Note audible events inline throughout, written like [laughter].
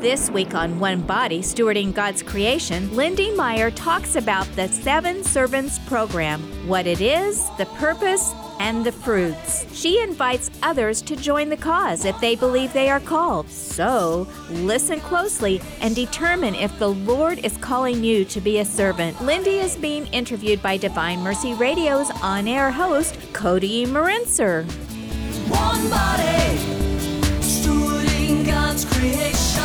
This week on One Body, Stewarding God's Creation, Lindy Meyer talks about the Seven Servants Program, what it is, the purpose, and the fruits. She invites others to join the cause if they believe they are called. So, listen closely and determine if the Lord is calling you to be a servant. Lindy is being interviewed by Divine Mercy Radio's on air host, Cody Marinser. One body, God's creation.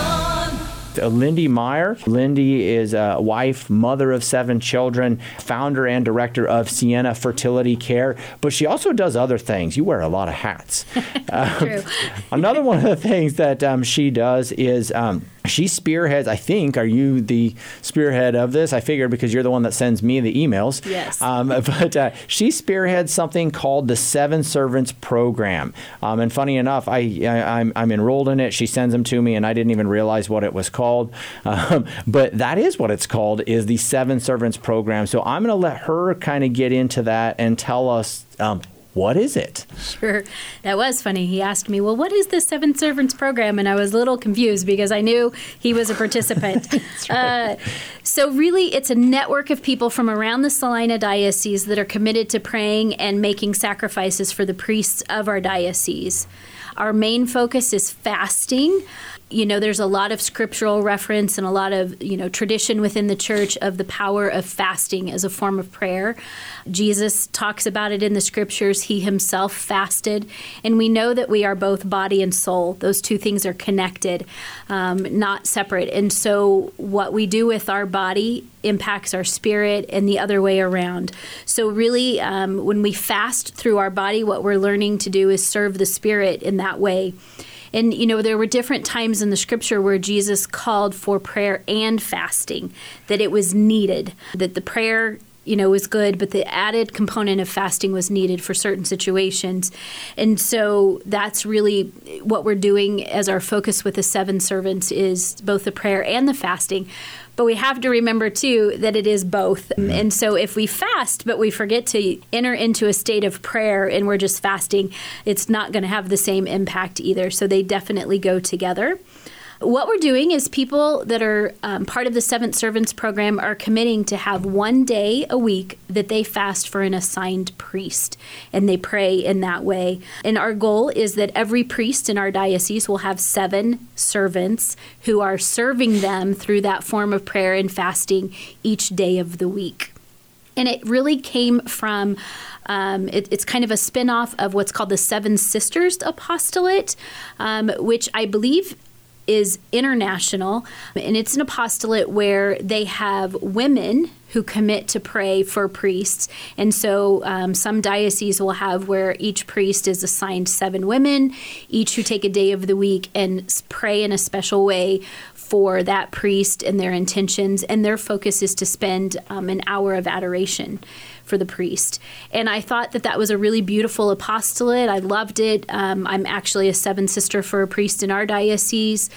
Uh, Lindy Meyer. Lindy is a wife, mother of seven children, founder and director of Sienna Fertility Care, but she also does other things. You wear a lot of hats. [laughs] True. Another one of the things that um, she does is um, she spearheads. I think are you the spearhead of this? I figured because you're the one that sends me the emails. Yes. Um, [laughs] but uh, she spearheads something called the Seven Servants Program. Um, and funny enough, I, I I'm, I'm enrolled in it. She sends them to me, and I didn't even realize what it was called. Um, but that is what it's called. Is the Seven Servants Program. So I'm going to let her kind of get into that and tell us. Um, what is it? Sure. That was funny. He asked me, Well, what is the Seven Servants program? And I was a little confused because I knew he was a participant. [laughs] uh, so, really, it's a network of people from around the Salina Diocese that are committed to praying and making sacrifices for the priests of our diocese. Our main focus is fasting. You know, there's a lot of scriptural reference and a lot of, you know, tradition within the church of the power of fasting as a form of prayer. Jesus talks about it in the scriptures. He himself fasted. And we know that we are both body and soul. Those two things are connected, um, not separate. And so, what we do with our body impacts our spirit and the other way around. So, really, um, when we fast through our body, what we're learning to do is serve the spirit in that way. And, you know, there were different times in the scripture where Jesus called for prayer and fasting, that it was needed, that the prayer you know was good but the added component of fasting was needed for certain situations. And so that's really what we're doing as our focus with the seven servants is both the prayer and the fasting but we have to remember too that it is both. Mm-hmm. And so if we fast but we forget to enter into a state of prayer and we're just fasting it's not going to have the same impact either. So they definitely go together what we're doing is people that are um, part of the Seven Servants program are committing to have one day a week that they fast for an assigned priest and they pray in that way. And our goal is that every priest in our diocese will have seven servants who are serving them through that form of prayer and fasting each day of the week. And it really came from um, it, it's kind of a spin off of what's called the Seven Sisters Apostolate, um, which I believe is international, and it's an apostolate where they have women who commit to pray for priests. And so um, some dioceses will have where each priest is assigned seven women, each who take a day of the week and pray in a special way for that priest and their intentions. And their focus is to spend um, an hour of adoration for the priest. And I thought that that was a really beautiful apostolate. I loved it. Um, I'm actually a seven sister for a priest in our diocese.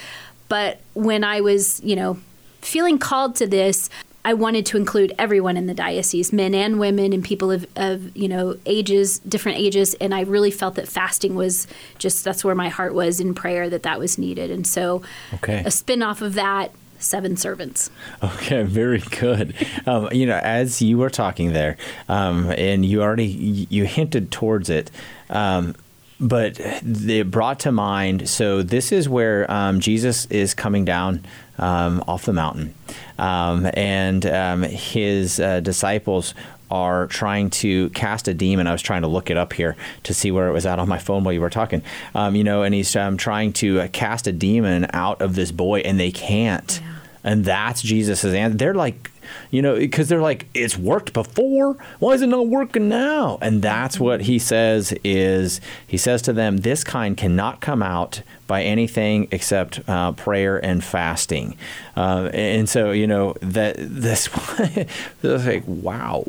But when I was, you know, feeling called to this, I wanted to include everyone in the diocese, men and women, and people of, of, you know ages, different ages. And I really felt that fasting was just that's where my heart was in prayer that that was needed. And so, Okay. a spin off of that, seven servants. Okay, very good. Um, you know, as you were talking there, um, and you already you hinted towards it. Um, but it brought to mind. So this is where um, Jesus is coming down um, off the mountain, um, and his uh, disciples are trying to cast a demon. I was trying to look it up here to see where it was at on my phone while you were talking. Um, you know, and he's um, trying to uh, cast a demon out of this boy, and they can't. And that's Jesus's answer. They're like, you know, because they're like, it's worked before. Why is it not working now? And that's what he says is he says to them, this kind cannot come out by anything except uh, prayer and fasting. Uh, and so, you know, that this [laughs] was like, wow.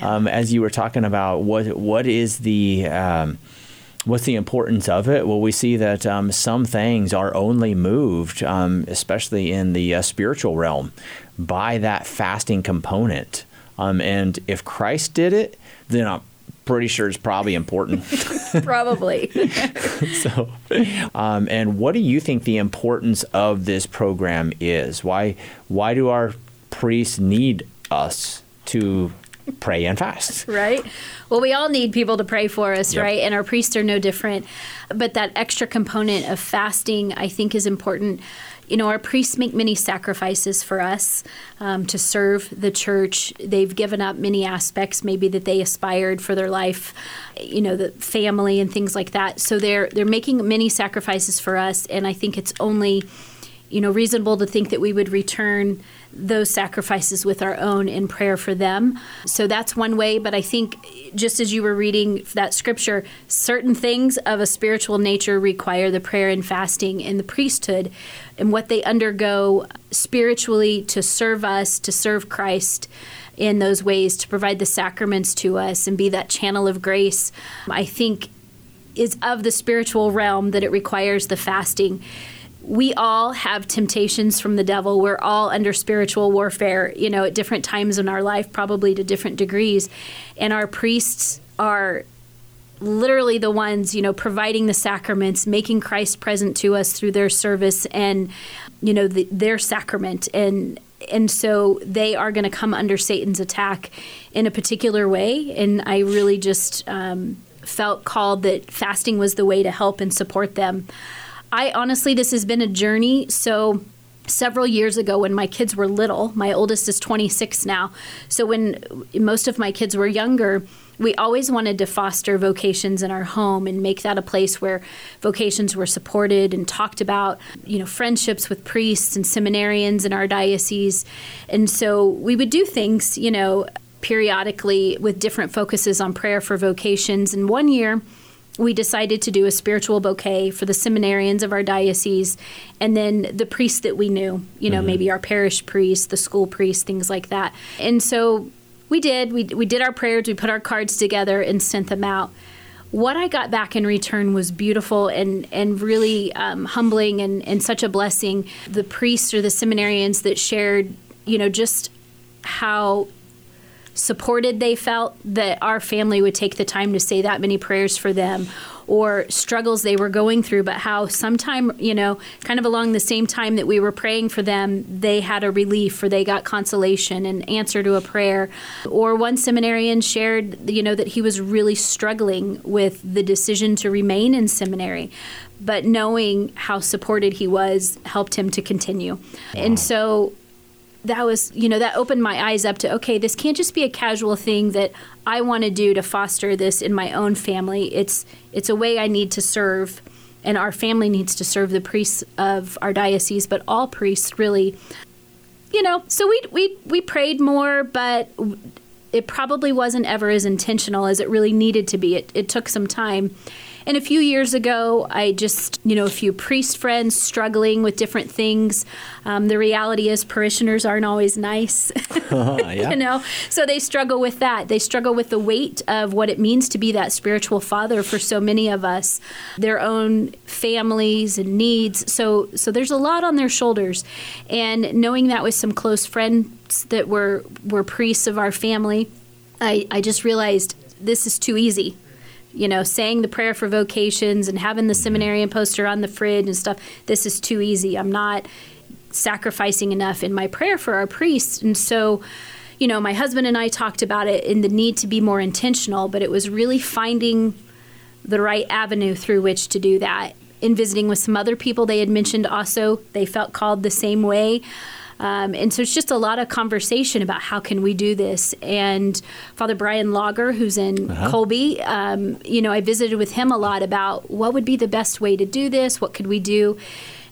Um, as you were talking about what what is the um, what's the importance of it? Well, we see that um, some things are only moved, um, especially in the uh, spiritual realm, by that fasting component. Um, and if Christ did it, then pretty sure it's probably important. [laughs] Probably. [laughs] so, um, and what do you think the importance of this program is? Why why do our priests need us to pray and fast? right? Well, we all need people to pray for us, Yep. right? And our priests are no different. But that extra component of fasting, I think, is important. You know, our priests make many sacrifices for us um, to serve the church. They've given up many aspects, maybe that they aspired for their life, you know, the family and things like that. So they're they're making many sacrifices for us, and I think it's only you know, reasonable to think that we would return those sacrifices with our own in prayer for them. So that's one way. But I think, just as you were reading that scripture, certain things of a spiritual nature require the prayer and fasting in the priesthood and what they undergo spiritually to serve us, to serve Christ in those ways, to provide the sacraments to us and be that channel of grace. I think is of the spiritual realm that it requires the fasting. We all have temptations from the devil. We're all under spiritual warfare, you know, at different times in our life, probably to different degrees. And our priests are literally the ones, you know, providing the sacraments, making Christ present to us through their service and, you know, the, their sacrament. And and so they are going to come under Satan's attack in a particular way. And I really just um, felt called that fasting was the way to help and support them. I honestly, this has been a journey. So several years ago when my kids were little my oldest is 26 now. So when most of my kids were younger we always wanted to foster vocations in our home and make that a place where vocations were supported and talked about you know friendships with priests and seminarians in our diocese. And so we would do things you know periodically with different focuses on prayer for vocations. And one year we decided to do a spiritual bouquet for the seminarians of our diocese and then the priests that we knew, you know, maybe our parish priest, the school priest, things like that. And so we did. We, we did our prayers, we put our cards together and sent them out. What I got back in return was beautiful and, and really um, humbling and, and such a blessing. The priests or the seminarians that shared, you know, just how supported they felt that our family would take the time to say that many prayers for them or struggles they were going through but how sometime you know kind of along the same time that we were praying for them they had a relief or they got consolation and answer to a prayer. Or one seminarian shared you know that he was really struggling with the decision to remain in seminary but knowing how supported he was helped him to continue. And so that was you know that opened my eyes up to okay this can't just be a casual thing that i want to do to foster this in my own family. It's it's a way i need to serve and our family needs to serve the priests of our diocese but all priests really you know so we we we prayed more but it probably wasn't ever as intentional as it really needed to be it, it took some time and a few years ago, I just, you know, a few priest friends struggling with different things. Um, the reality is, parishioners aren't always nice, [laughs] yeah. [laughs] you know, so they struggle with that. They struggle with the weight of what it means to be that spiritual father for so many of us, their own families and needs. So, so there's a lot on their shoulders, and knowing that with some close that were were priests of our family, I, I just realized this is too easy you know, saying the prayer for vocations and having the mm-hmm. seminarian poster on the fridge and stuff, this is too easy. I'm not sacrificing enough in my prayer for our priests. And so, you know, my husband and I talked about it in the need to be more intentional, but it was really finding the right avenue through which to do that. In visiting with some other people they had mentioned also, they felt called the same way. Um, and so it's just a lot of conversation about how can we do this. And Father Brian Lager, who's in Colby, um, you know, I visited with him a lot about what would be the best way to do this. What could we do?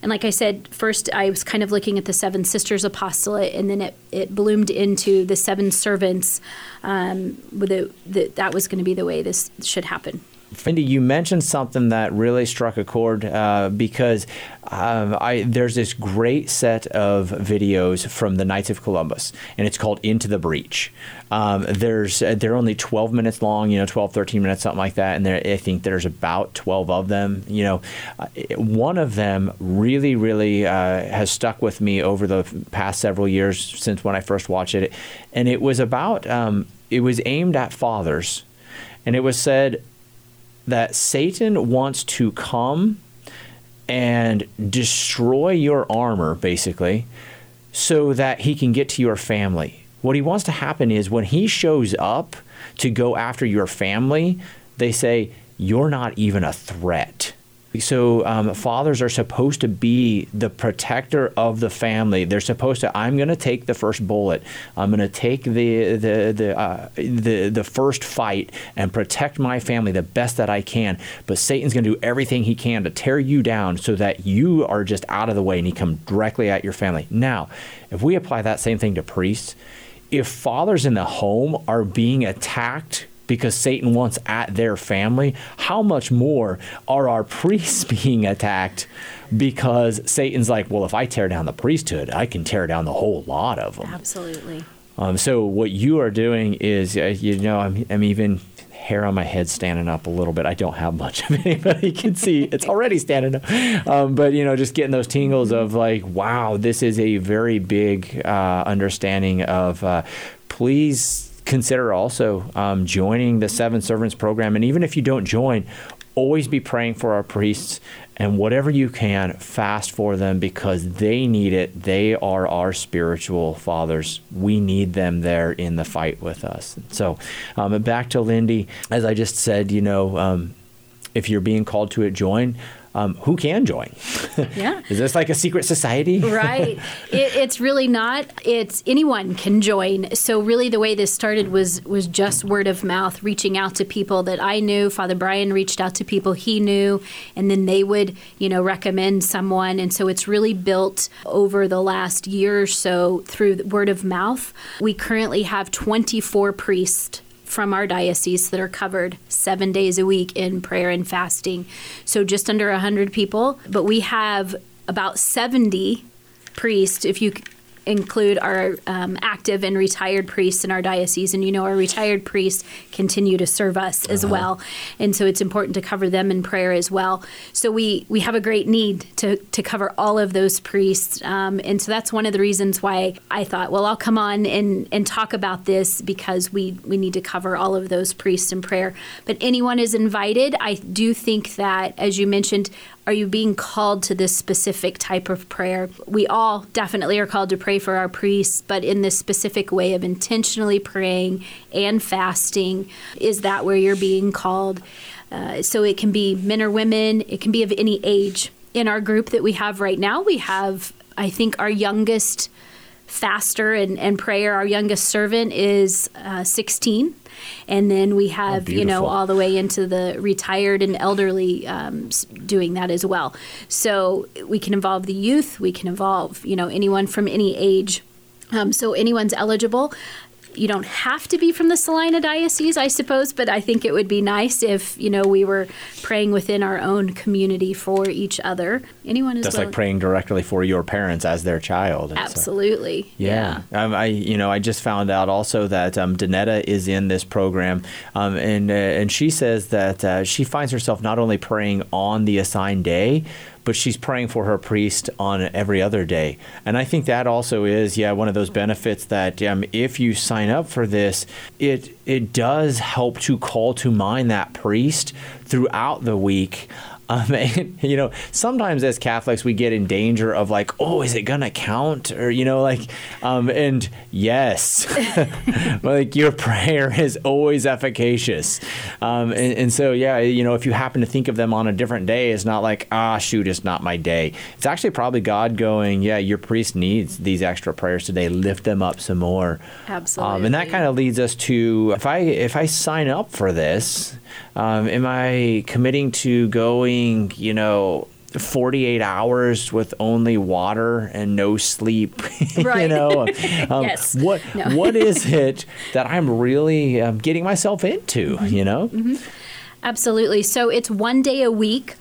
And like I said, first I was kind of looking at the Seven Sisters Apostolate, and then it, it bloomed into the Seven Servants. Um, with the, the, that was going to be the way this should happen. Lindy, you mentioned something that really struck a chord uh, because um, I, there's this great set of videos from the Knights of Columbus, and it's called Into the Breach. Um, there's uh, they're only 12 minutes long, you know, 12, 13 minutes, something like that, and there, I think there's about 12 of them. You know, uh, one of them really, really uh, has stuck with me over the past several years since when I first watched it, and it was about um, it was aimed at fathers and it was said that Satan wants to come and destroy your armor, basically, so that he can get to your family. What he wants to happen is when he shows up to go after your family, they say, You're not even a threat. So um, fathers are supposed to be the protector of the family. They're supposed to. I'm going to take the first bullet. I'm going to take the the the, uh, the the first fight and protect my family the best that I can. But Satan's going to do everything he can to tear you down so that you are just out of the way and he comes directly at your family. Now, if we apply that same thing to priests, if fathers in the home are being attacked because Satan wants at their family, how much more are our [laughs] priests being attacked because Satan's like, well, if I tear down the priesthood, I can tear down the whole lot of them. Absolutely. Um, so what you are doing is, uh, you know, I'm, I'm even hair on my head standing up a little bit. I don't have much of it, [laughs] anybody can see. It's already standing up. Um, but you know, just getting those tingles of like, wow, this is a very big uh, understanding of. Uh, please consider also um, joining the Seven Servants program, and even if you don't join, always be praying for our priests and whatever you can fast for them because they need it. They are our spiritual fathers. We need them there in the fight with us. So um, back to lindy as i just said you know um, if you're being called to it join um, who can join [laughs] Yeah. is this like a secret society [laughs] right. It, it's really not. It's anyone can join. So really, the way this started was was just word of mouth, reaching out to people that I knew. Father Brian reached out to people he knew, and then they would, you know, recommend someone. And so it's really built over the last year or so through word of mouth. We currently have 24 priests from our diocese that are covered seven days a week in prayer and fasting. So just under 100 people, but we have about 70 priests, if you include our um, active and retired priests in our diocese. And you know, our retired priests continue to serve us as well. And so it's important to cover them in prayer as well. So we, we have a great need to, to cover all of those priests. Um, and so that's one of the reasons why I thought, well, I'll come on and, and talk about this because we, we need to cover all of those priests in prayer. But anyone is invited. I do think that, as you mentioned, are you being called to this specific type of prayer? We all definitely are called to pray for our priests, but in this specific way of intentionally praying and fasting, is that where you're being called? Uh, so it can be men or women, it can be of any age. In our group that we have right now, we have, I think, our youngest faster and, and prayer, our youngest servant is uh, 16. And then we have, you know, all the way into the retired and elderly um, doing that as well. So we can involve the youth, we can involve, you know, anyone from any age. Um, so anyone's eligible. You don't have to be from the Salina Diocese, I suppose, but I think it would be nice if, you know, we were praying within our own community for each other. Anyone is that's willing- like praying directly for your parents as their child And so- Absolutely. Yeah, Um, I you know I just found out also that um, Danetta is in this program, um, and uh, and she says that uh, she finds herself not only praying on the assigned day, but she's praying for her priest on every other day. And I think that also is yeah one of those benefits that um, if you sign up for this, it it does help to call to mind that priest throughout the week. [laughs] Um, and, you know, sometimes as Catholics we get in danger of like, oh, is it gonna count? Or you know, like, um, and yes, [laughs] like your prayer [laughs] is always efficacious. Um, and, and so yeah, you know, if you happen to think of them on a different day, it's not like ah, shoot, it's not my day. It's actually probably God going, yeah, your priest needs these extra prayers today. Lift them up some more. Um, and that kind of leads us to if I if I sign up for this, um, am I committing to going, you know, 48 hours with only water and no sleep? [laughs] you know, [laughs] um, Yes. what No. what is [laughs] it that I'm really um, getting myself into? Mm-hmm. You know, Absolutely. So it's one day a week,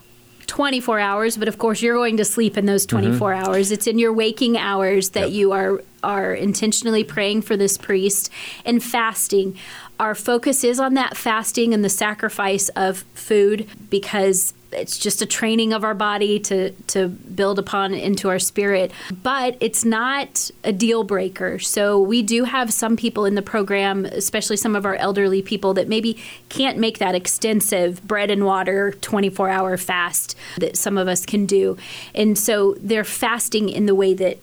24 hours, but of course you're going to sleep in those 24 hours. It's in your waking hours that Yep. you are are intentionally praying for this priest and fasting. Our focus is on that fasting and the sacrifice of food because it's just a training of our body to to build upon into our spirit. But it's not a deal breaker. So we do have some people in the program especially some of our elderly people that maybe can't make that extensive bread and water 24 hour fast that some of us can do. And so they're fasting in the way that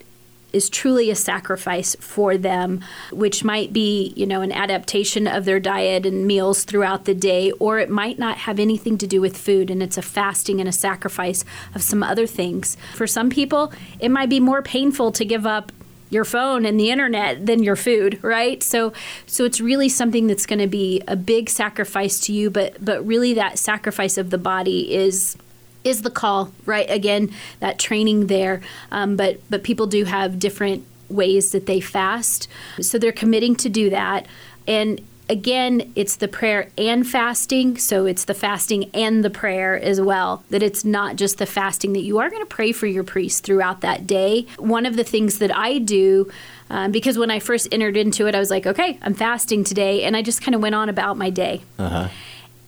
is truly a sacrifice for them, which might be, you know, an adaptation of their diet and meals throughout the day, or it might not have anything to do with food and it's a fasting and a sacrifice of some other things. For some people, it might be more painful to give up your phone and the internet than your food, right? So so it's really something that's going to be a big sacrifice to you, but but really that sacrifice of the body is is the call, right? Again, that training there. Um, but but people do have different ways that they fast, so they're committing to do that. And again, it's the prayer and fasting, so it's the fasting and the prayer as well. That it's not just the fasting; that you are going to pray for your priest throughout that day. One of the things that I do. Um, because when I first entered into it, I was like, okay, I'm fasting today. And I just kind of went on about my day. Uh-huh.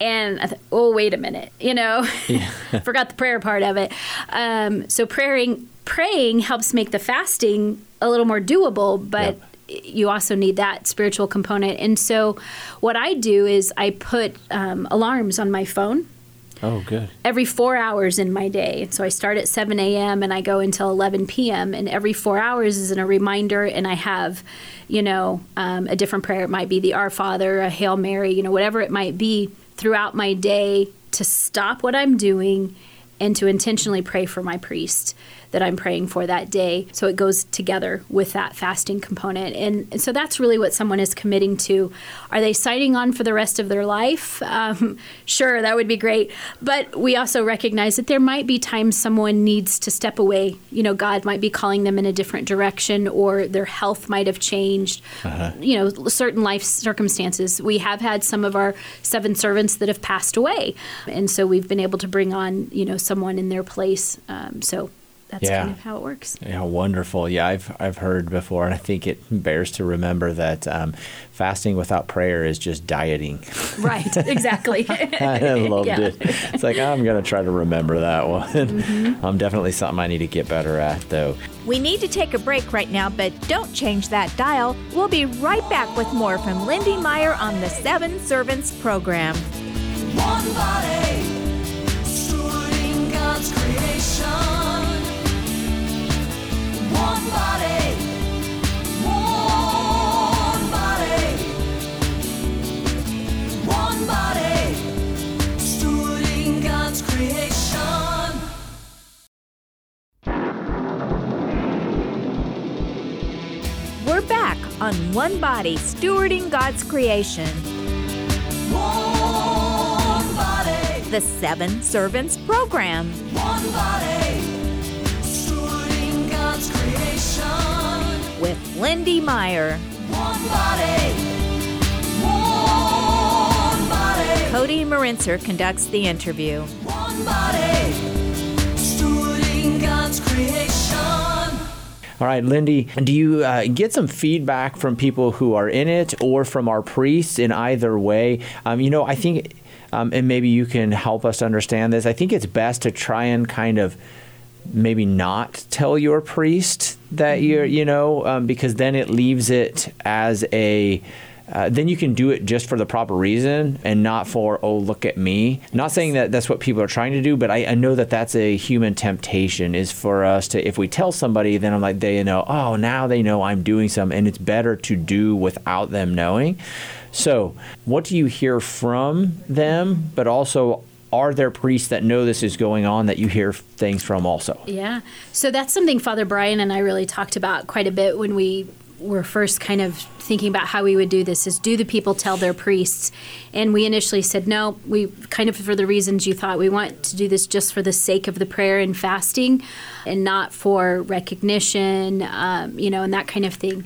And I thought, oh, wait a minute, you know, [laughs] forgot the prayer part of it. Um, so praying, praying helps make the fasting a little more doable, but Yep. you also need that spiritual component. And so what I do is I put um, alarms on my phone Oh, good. every four hours in my day. So I start at 7 a.m. and I go until 11 p.m. And every four hours is in a reminder, and I have, you know, um, a different prayer. It might be the Our Father, a Hail Mary, you know, whatever it might be throughout my day to stop what I'm doing and to intentionally pray for my priest that I'm praying for that day. So it goes together with that fasting component. And, so that's really what someone is committing to. Are they signing on for the rest of their life? [laughs] Um, sure, that would be great. But we also recognize that there might be times someone needs to step away. You know, God might be calling them in a different direction or their health might have changed. You know, certain life circumstances. We have had some of our seven servants that have passed away. And so we've been able to bring on, you know, someone in their place. Um, so that's Yeah. kind of how it works. Yeah, wonderful. Yeah, I've I've heard before, and I think it bears to remember that um, fasting without prayer is just dieting. Right, [laughs] exactly. [laughs] I loved Yeah. it. It's like I'm gonna try to remember that one. [laughs] I'm definitely something I need to get better at, though. We need to take a break right now, but don't change that dial. We'll be right back with more from Lindy Meyer on the Seven Servants program. One body, stewarding God's creation. One Body, Stewarding God's Creation, One body, the Seven Servants program. one body, stewarding God's creation. with Lindy Meyer. One body, one body, Cody Marinser conducts the interview. one body, stewarding God's creation. All right, Lindy, do you uh, get some feedback from people who are in it or from our priests in either way? Um, you know, I think, um, and maybe you can help us understand this. I think it's best to try and kind of maybe not tell your priest that you're, you know, um, because then it leaves it as a. Uh, then you can do it just for the proper reason and not for oh look at me. Not saying that that's what people are trying to do but I, I know that that's a human temptation is for us to if we tell somebody then i'm like they know oh now they know i'm doing something and it's better to do without them knowing. So what do you hear from them but also are there priests that know this is going on that you hear things from also? Yeah. So that's something Father Brian and I really talked about quite a bit when we were first kind of thinking about how we would do this is do the people tell their priests. And we initially said no we kind of for the reasons you thought we want to do this just for the sake of the prayer and fasting and not for recognition um, you know and that kind of thing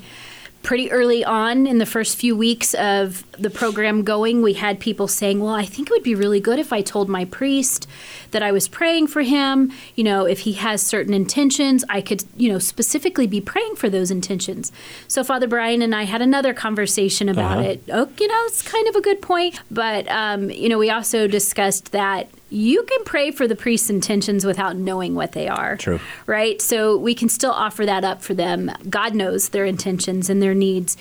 pretty early on in the first few weeks of the program going, we had people saying, Well, I think it would be really good if I told my priest that I was praying for him. You know, if he has certain intentions, I could, you know, specifically be praying for those intentions. So Father Brian and I had another conversation about Uh-huh. it. Oh, you know, it's kind of a good point. But, um, you know, we also discussed that you can pray for the priest's intentions without knowing what they are. True. Right? So we can still offer that up for them. God knows their intentions and their needs.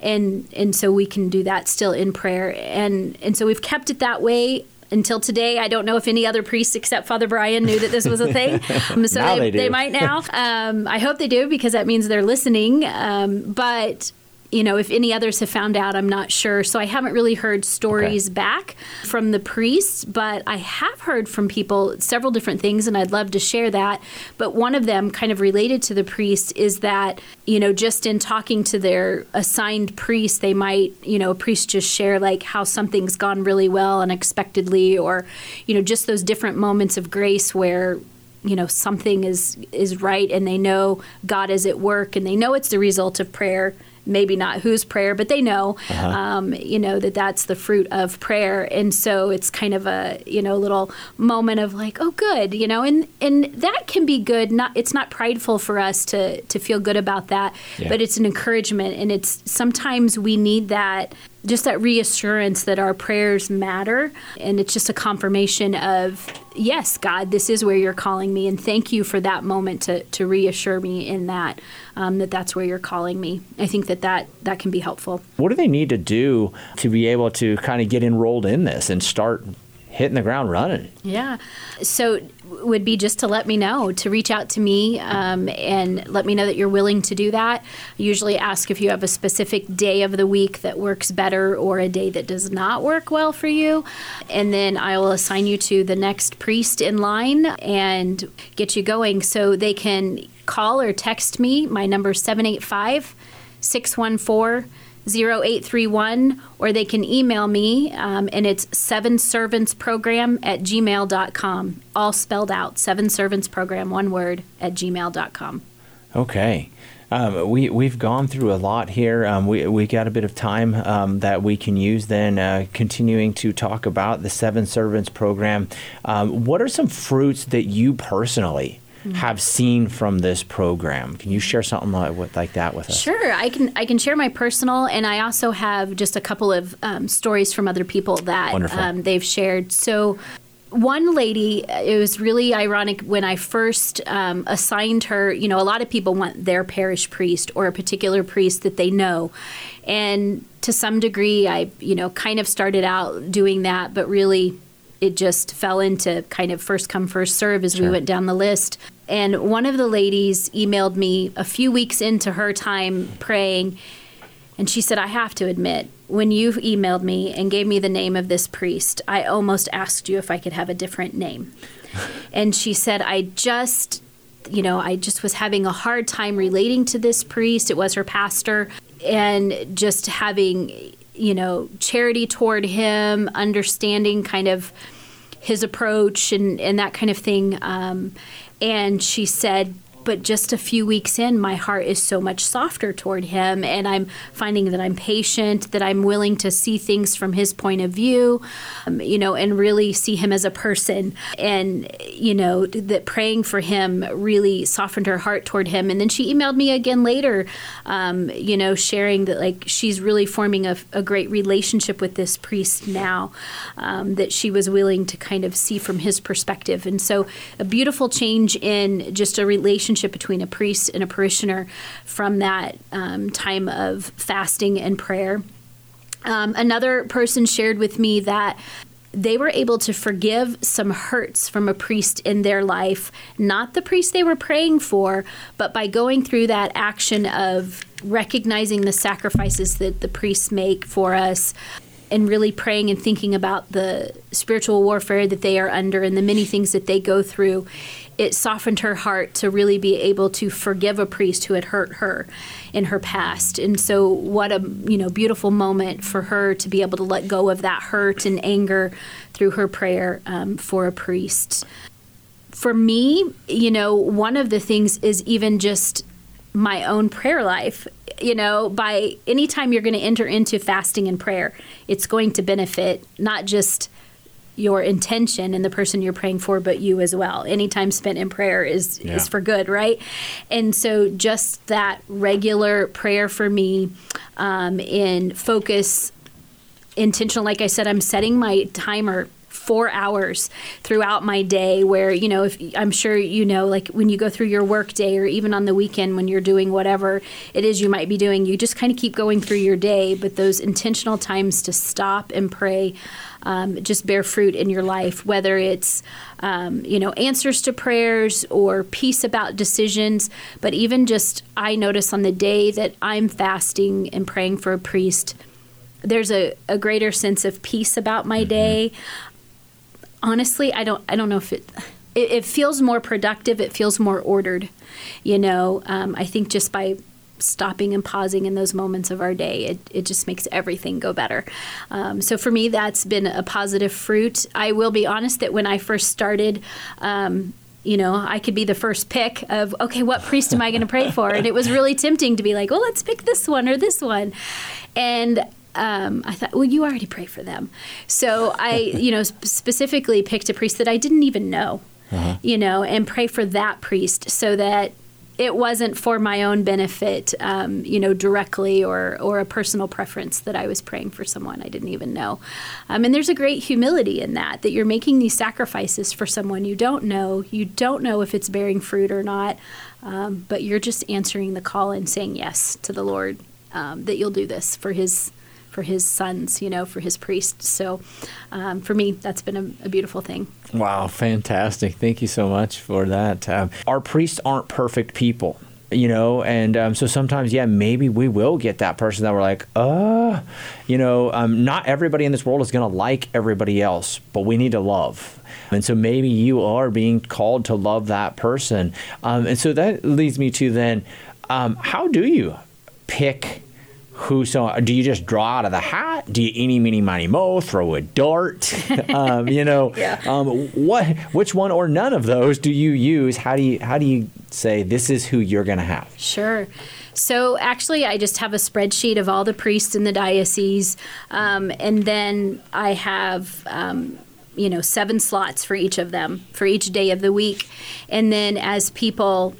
And and so we can do that still in prayer. And and so we've kept it that way until today. I don't know if any other priests except Father Brian knew that this was a thing. [laughs] So Now they, they do. might now. Um, I hope they do because that means they're listening. Um, but you know, if any others have found out, I'm not sure. So I haven't really heard stories back from the priests, but I have heard from people several different things, and I'd love to share that. But one of them, kind of related to the priests, is that, you know, just in talking to their assigned priest, they might, you know, a priest just share like how something's gone really well unexpectedly, or, you know, just those different moments of grace where you know something is is right and they know God is at work and they know it's the result of prayer maybe not whose prayer but they know um, you know that that's the fruit of prayer. And so it's kind of a you know little moment of like oh good you know and and that can be good. Not it's not prideful for us to to feel good about that Yeah. but it's an encouragement. And it's sometimes we need that just that reassurance that our prayers matter. And it's just a confirmation of yes god this is where you're calling me. And thank you for that moment to, to reassure me in that um, that that's where you're calling me. I think that, that that can be helpful. What do they need to do to be able to kind of get enrolled in this and start hitting the ground running? Yeah. So would be just to let me know to reach out to me um, and let me know that you're willing to do that. I usually ask if you have a specific day of the week that works better or a day that does not work well for you, and then I will assign you to the next priest in line and get you going. So they can call or text me. My number is 785 614 0831 or they can email me um, and it's seven servants program at gmail.com all spelled out seven servants program one word at gmail.com Okay. Um, we we've gone through a lot here. Um, we we got a bit of time um, that we can use then, uh, continuing to talk about the Seven Servants program. Um, what are some fruits that you personally have seen from this program? Can you share something like, with- like that with us? Sure, I can. I can share my personal, and I also have just a couple of um, stories from other people that um, they've shared. So, one lady, it was really ironic when I first um, assigned her. You know, a lot of people want their parish priest or a particular priest that they know, and to some degree, I you know kind of started out doing that, but really it just fell into kind of first come first serve as we went down the list and one of the ladies emailed me a few weeks into her time praying and she said i have to admit when you emailed me and gave me the name of this priest i almost asked you if i could have a different name [laughs] and she said i just you know i just was having a hard time relating to this priest it was her pastor and just having you know charity toward him understanding kind of his approach and, and that kind of thing. Um, and she said, but just a few weeks in, my heart is so much softer toward him, and I'm finding that I'm patient, that I'm willing to see things from his point of view, um, you know, and really see him as a person. And, you know, that praying for him really softened her heart toward him. And then she emailed me again later, um, you know, sharing that, like, she's really forming a, a great relationship with this priest now, um, that she was willing to kind of see from his perspective. And so, a beautiful change in just a relationship between a priest and a parishioner from that um, time of fasting and prayer. Um, another person shared with me that they were able to forgive some hurts from a priest in their life, not the priest they were praying for, but by going through that action of recognizing the sacrifices that the priests make for us and really praying and thinking about the spiritual warfare that they are under and the many things that they go through, it softened her heart to really be able to forgive a priest who had hurt her in her past. And so what a you know beautiful moment for her to be able to let go of that hurt and anger through her prayer um, for a priest. For me, you know, one of the things is even just my own prayer life. You know, by any time you're going to enter into fasting and prayer, it's going to benefit not just your intention and the person you're praying for, but you as well. Any time spent in prayer is Yeah. is for good, right? And so, just that regular prayer for me, um, in focus, intentional. Like I said, I'm setting my timer four hours throughout my day where you know if i'm sure you know like when you go through your work day or even on the weekend when you're doing whatever it is you might be doing you just kind of keep going through your day. But those intentional times to stop and pray um, just bear fruit in your life whether it's um, you know answers to prayers or peace about decisions. But even just i notice on the day that i'm fasting and praying for a priest there's a, a greater sense of peace about my day honestly, I don't I don't know if it it, it feels more productive. It feels more ordered. You know, um, I think just by stopping and pausing in those moments of our day, it, it just makes everything go better. Um, so for me, that's been a positive fruit. I will be honest that when I first started, um, you know, I could be the first pick of, okay, what priest am I going to pray for? And it was really tempting to be like, well, let's pick this one or this one. And um, I thought, well, you already pray for them. So I, you know, sp- specifically picked a priest that I didn't even know, you know, and pray for that priest so that it wasn't for my own benefit, um, you know, directly or, or a personal preference that I was praying for someone I didn't even know. Um, and there's a great humility in that, that you're making these sacrifices for someone you don't know. You don't know if it's bearing fruit or not, um, but you're just answering the call and saying yes to the Lord um, that you'll do this for His for His sons, you know, for His priests. So um, for me, that's been a, a beautiful thing. Wow, fantastic. Thank you so much for that. Um, our priests aren't perfect people. You know, and um, so sometimes, yeah, maybe we will get that person that we're like, uh, you know, um, not everybody in this world is going to like everybody else, but we need to love. And so maybe you are being called to love that person. Um, and so that leads me to then, um, how do you pick who so do you just draw out of the hat do you any meeny miny mo throw a dart [laughs] um, you know Yeah. um, what which one or none of those do you use how do you how do you say this is who you're gonna have Sure. So actually, I just have a spreadsheet of all the priests in the diocese, um, and then I have. Um, you know, seven slots for each of them for each day of the week. And then as people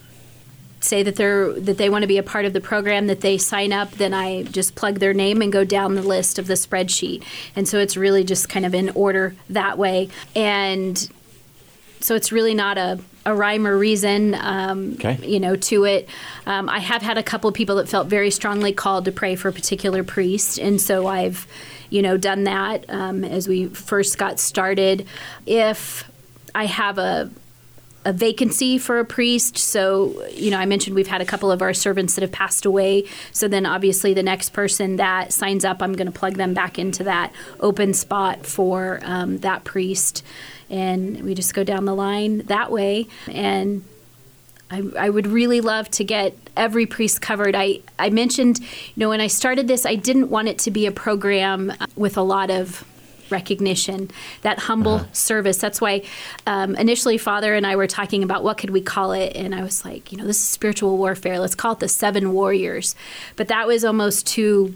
say that they're that they want to be a part of the program that they sign up then i just plug their name and go down the list of the spreadsheet. And so it's really just kind of in order that way. And so it's really not a, a rhyme or reason um, Okay. you know to it. Um, i have had a couple of people that felt very strongly called to pray for a particular priest. And so i've you know done that um, as we first got started. If i have a a vacancy for a priest. So, you know, I mentioned we've had a couple of our servants that have passed away. So then obviously the next person that signs up, I'm going to plug them back into that open spot for um, that priest. And we just go down the line that way. And I, I would really love to get every priest covered. I, I mentioned, you know, when I started this, I didn't want it to be a program with a lot of recognition, that humble service. That's why um, initially Father and I were talking about what could we call it, and I was like, you know, this is spiritual warfare. Let's call it the Seven Warriors. But that was almost too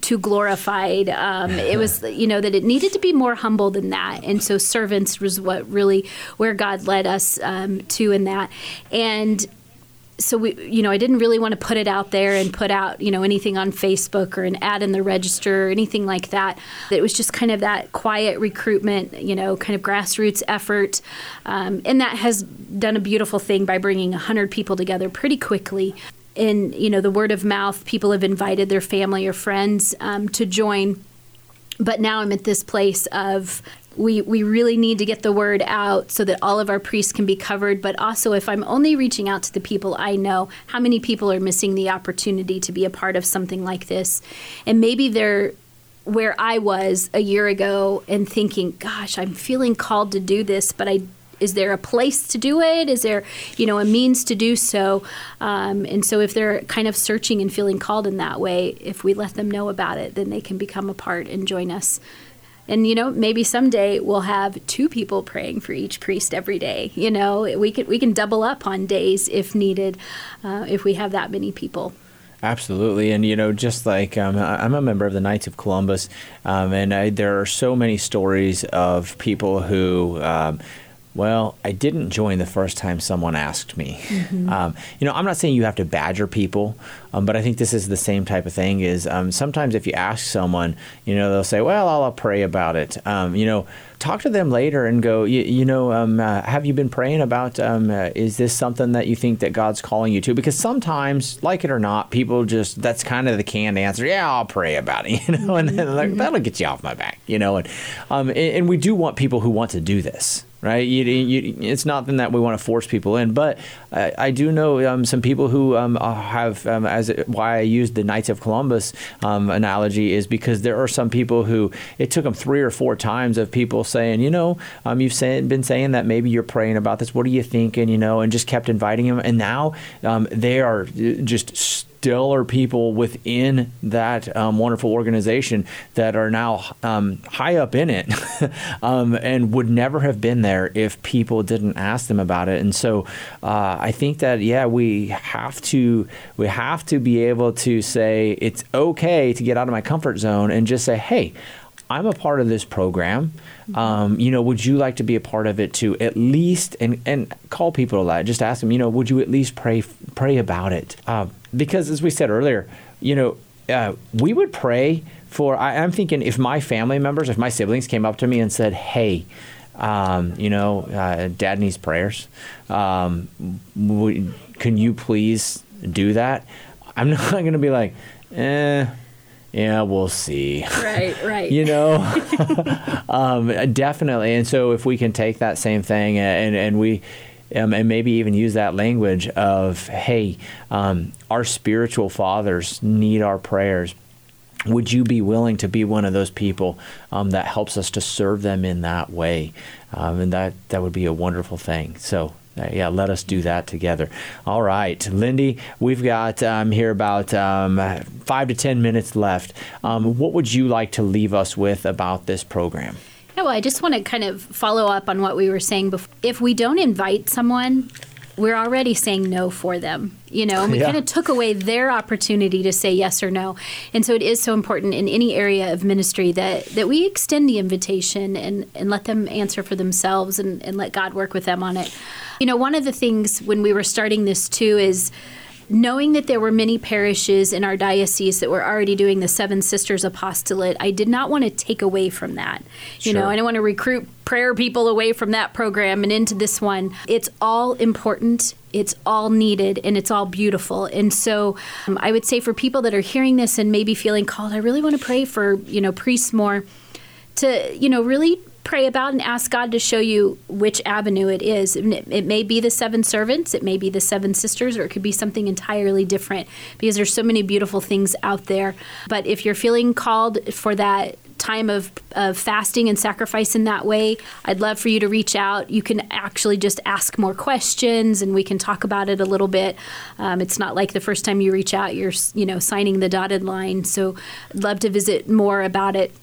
too glorified. Um, it was, [laughs] you know, that it needed to be more humble than that. And so servants was what really where God led us um, to in that. And so we, you know, I didn't really want to put it out there and put out, you know, anything on Facebook or an ad in the register or anything like that. It was just kind of that quiet recruitment, you know, kind of grassroots effort, um, and that has done a beautiful thing by bringing hundred people together pretty quickly. and you know the word of mouth, people have invited their family or friends um, to join but now I'm at this place of we we really need to get the word out so that all of our priests can be covered. But also if I'm only reaching out to the people I know how many people are missing the opportunity to be a part of something like this? And maybe they're where I was a year ago and thinking gosh I'm feeling called to do this but I is there a place to do it? Is there you know a means to do so? Um, and so if they're kind of searching and feeling called in that way if we let them know about it then they can become a part and join us and you know maybe someday we'll have two people praying for each priest every day you know we can we can double up on days if needed uh, if we have that many people Absolutely, and you know, just like um, I'm a member of the Knights of Columbus, um, and I, there are so many stories of people who. Um, well, I didn't join the first time someone asked me. Mm-hmm. Um, you know, I'm not saying you have to badger people, um, but I think this is the same type of thing. Is um, sometimes if you ask someone, you know, they'll say, "Well, I'll, I'll pray about it." Um, you know, talk to them later and go, you, you know, um, uh, have you been praying about? Um, uh, is this something that you think that God's calling you to? Because sometimes, like it or not, people just that's kind of the canned answer. Yeah, I'll pray about it. [laughs] You know, and then like, that'll get you off my back. You know, and um, and, and we do want people who want to do this right? You, you, it's not that we want to force people in, but I, I do know um, some people who um, uh, have, um, as why I used the Knights of Columbus um, analogy is because there are some people who it took them three or four times of people saying, you know, um, you've say, been saying that maybe you're praying about this. What are you thinking? You know, and just kept inviting them, and now um, they are just stellar people within that um, wonderful organization that are now um, high up in it [laughs] um, and would never have been there if people didn't ask them about it. And so uh, I think that yeah, we have to we have to be able to say it's okay to get out of my comfort zone and just say, hey. I'm a part of this program. Um, you know, would you like to be a part of it too? At least, and and call people to that. Just ask them. You know, would you at least pray pray about it? Uh, because as we said earlier, you know, uh, we would pray for. I, I'm thinking if my family members, if my siblings came up to me and said, "Hey," um, you know, uh, Dad needs prayers. Um, would, can you please do that? I'm [laughs] not going to be like, eh yeah, we'll see. Right, right. [laughs] you know, [laughs] um, definitely. And so if we can take that same thing and, and we, um, and maybe even use that language of, hey, um, our spiritual fathers need our prayers. Would you be willing to be one of those people um, that helps us to serve them in that way? Um, and that, that would be a wonderful thing. So uh, yeah, let us do that together. All right, Lindy, we've got um, here about um, five to ten minutes left. Um, what would you like to leave us with about this program? Well, I just want to kind of follow up on what we were saying before. If we don't invite someone, we're already saying no for them, you know, and we Yeah. kind of took away their opportunity to say yes or no. And so it is so important in any area of ministry that, that we extend the invitation and, and let them answer for themselves and, and let God work with them on it. You know, one of the things when we were starting this too is knowing that there were many parishes in our diocese that were already doing the Seven Sisters Apostolate, I did not want to take away from that. You know, I don't want to recruit prayer people away from that program and into this one. It's all important. It's all needed and it's all beautiful. And so um, I would say for people that are hearing this and maybe feeling called, I really want to pray for, you know, priests more to, you know, really pray about and ask God to show you which avenue it is. It, may be the seven servants, it may be the seven sisters, or it could be something entirely different because there's so many beautiful things out there. But if you're feeling called for that time of, of fasting and sacrifice in that way, I'd love for you to reach out. You can actually just ask more questions and we can talk about it a little bit. Um, it's not like the first time you reach out, you're, you know, signing the dotted line. So I'd love to visit more about it.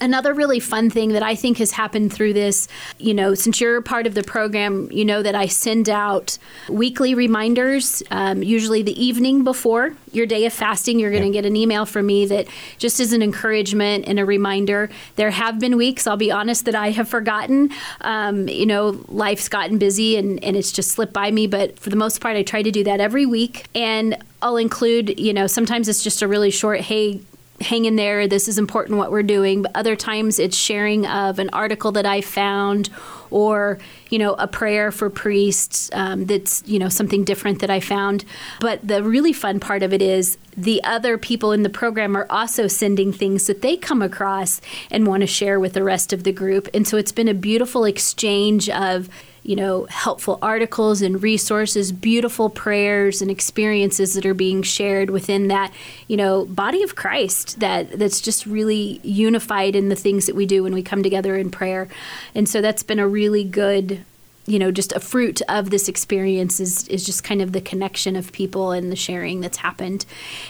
Another really fun thing that I think has happened through this, you know, since you're part of the program, you know that I send out weekly reminders, um, usually the evening before your day of fasting. You're going to get an email from me that just is an encouragement and a reminder. There have been weeks, I'll be honest, that I have forgotten. Um, you know, life's gotten busy and, and it's just slipped by me, but for the most part, I try to do that every week. And I'll include, you know, sometimes it's just a really short, hey, hang in there this is important what we're doing. But other times it's sharing of an article that i found or you know a prayer for priests um, that's you know something different that i found. But the really fun part of it is the other people in the program are also sending things that they come across and want to share with the rest of the group. And so it's been a beautiful exchange of you know, helpful articles and resources, beautiful prayers and experiences that are being shared within that, you know, body of Christ that that's just really unified in the things that we do when we come together in prayer. And so that's been a really good you know, just a fruit of this experience is, is just kind of the connection of people and the sharing that's happened.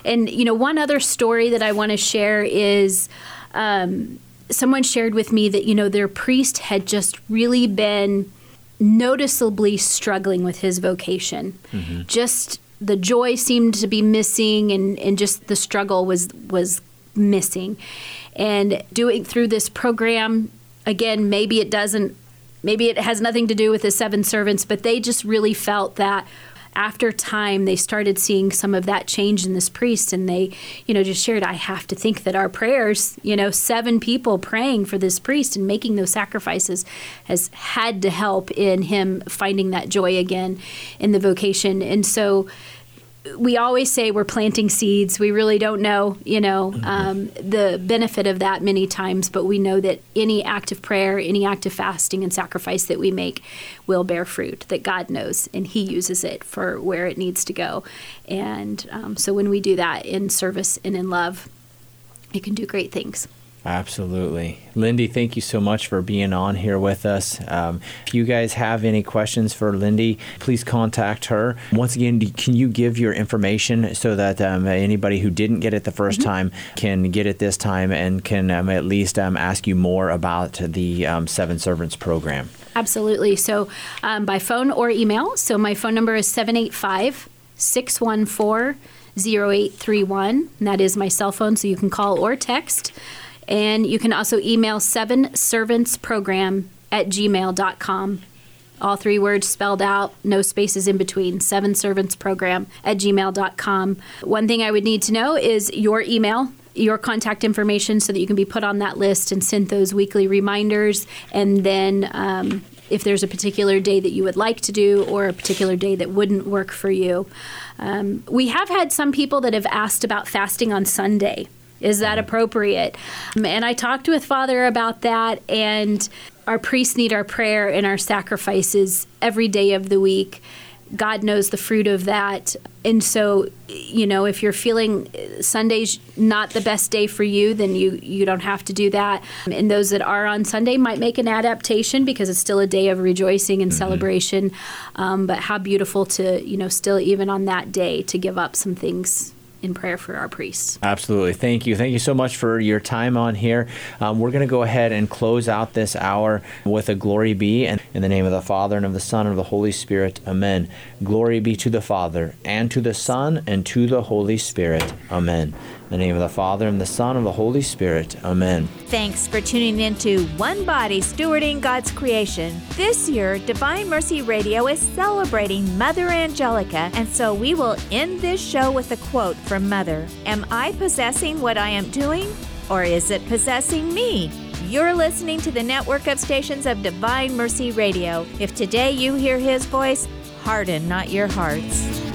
And, you know, one other story that I want to share is um, someone shared with me that, you know, their priest had just really been noticeably struggling with his vocation. Just the joy seemed to be missing and, and just the struggle was was missing. And doing through this program, again, maybe it doesn't maybe it has nothing to do with the seven servants, but they just really felt that after time they started seeing some of that change in this priest and they you know just shared i have to think that our prayers you know seven people praying for this priest and making those sacrifices has had to help in him finding that joy again in the vocation. And so we always say we're planting seeds. We really don't know, you know, um, the benefit of that many times, but we know that any act of prayer, any act of fasting and sacrifice that we make will bear fruit, that God knows, and He uses it for where it needs to go. And um, so when we do that in service and in love, it can do great things. Absolutely. Lindy, thank you so much for being on here with us. Um, if you guys have any questions for Lindy, please contact her. Once again, can you give your information so that um, anybody who didn't get it the 1st time can get it this time and can um, at least um, ask you more about the um, Seven Servants program? Absolutely. So um, by phone or email. So my phone number is 785 614 0831. And that is my cell phone, so you can call or text. And you can also email seven servants program at gmail.com. All three words spelled out, no spaces in between. Seven servants program at gmail.com. One thing I would need to know is your email your contact information so that you can be put on that list and sent those weekly reminders. And then um, if there's a particular day that you would like to do or a particular day that wouldn't work for you. Um, we have had some people that have asked about fasting on Sunday. Is that appropriate? Um, and I talked with Father about that, and our priests need our prayer and our sacrifices every day of the week. God knows the fruit of that. And so, you know, if you're feeling uh, Sunday's not the best day for you, then you you don't have to do that. And those that are on Sunday might make an adaptation because it's still a day of rejoicing and celebration. Um, but how beautiful to, you know, still even on that day to give up some things in prayer for our priests. Absolutely. Thank you. Thank you so much for your time on here. Um, we're going to go ahead and close out this hour with a glory be. And in the name of the Father, and of the Son, and of the Holy Spirit. Amen. Glory be to the Father, and to the Son, and to the Holy Spirit. Amen. In the name of the Father, and the Son, and the Holy Spirit. Amen. Thanks for tuning in to One Body Stewarding God's Creation. This year, Divine Mercy Radio is celebrating Mother Angelica, and so we will end this show with a quote from Mother Am I possessing what I am doing, or is it possessing me? You're listening to the network of stations of Divine Mercy Radio. If today you hear His voice, harden not your hearts.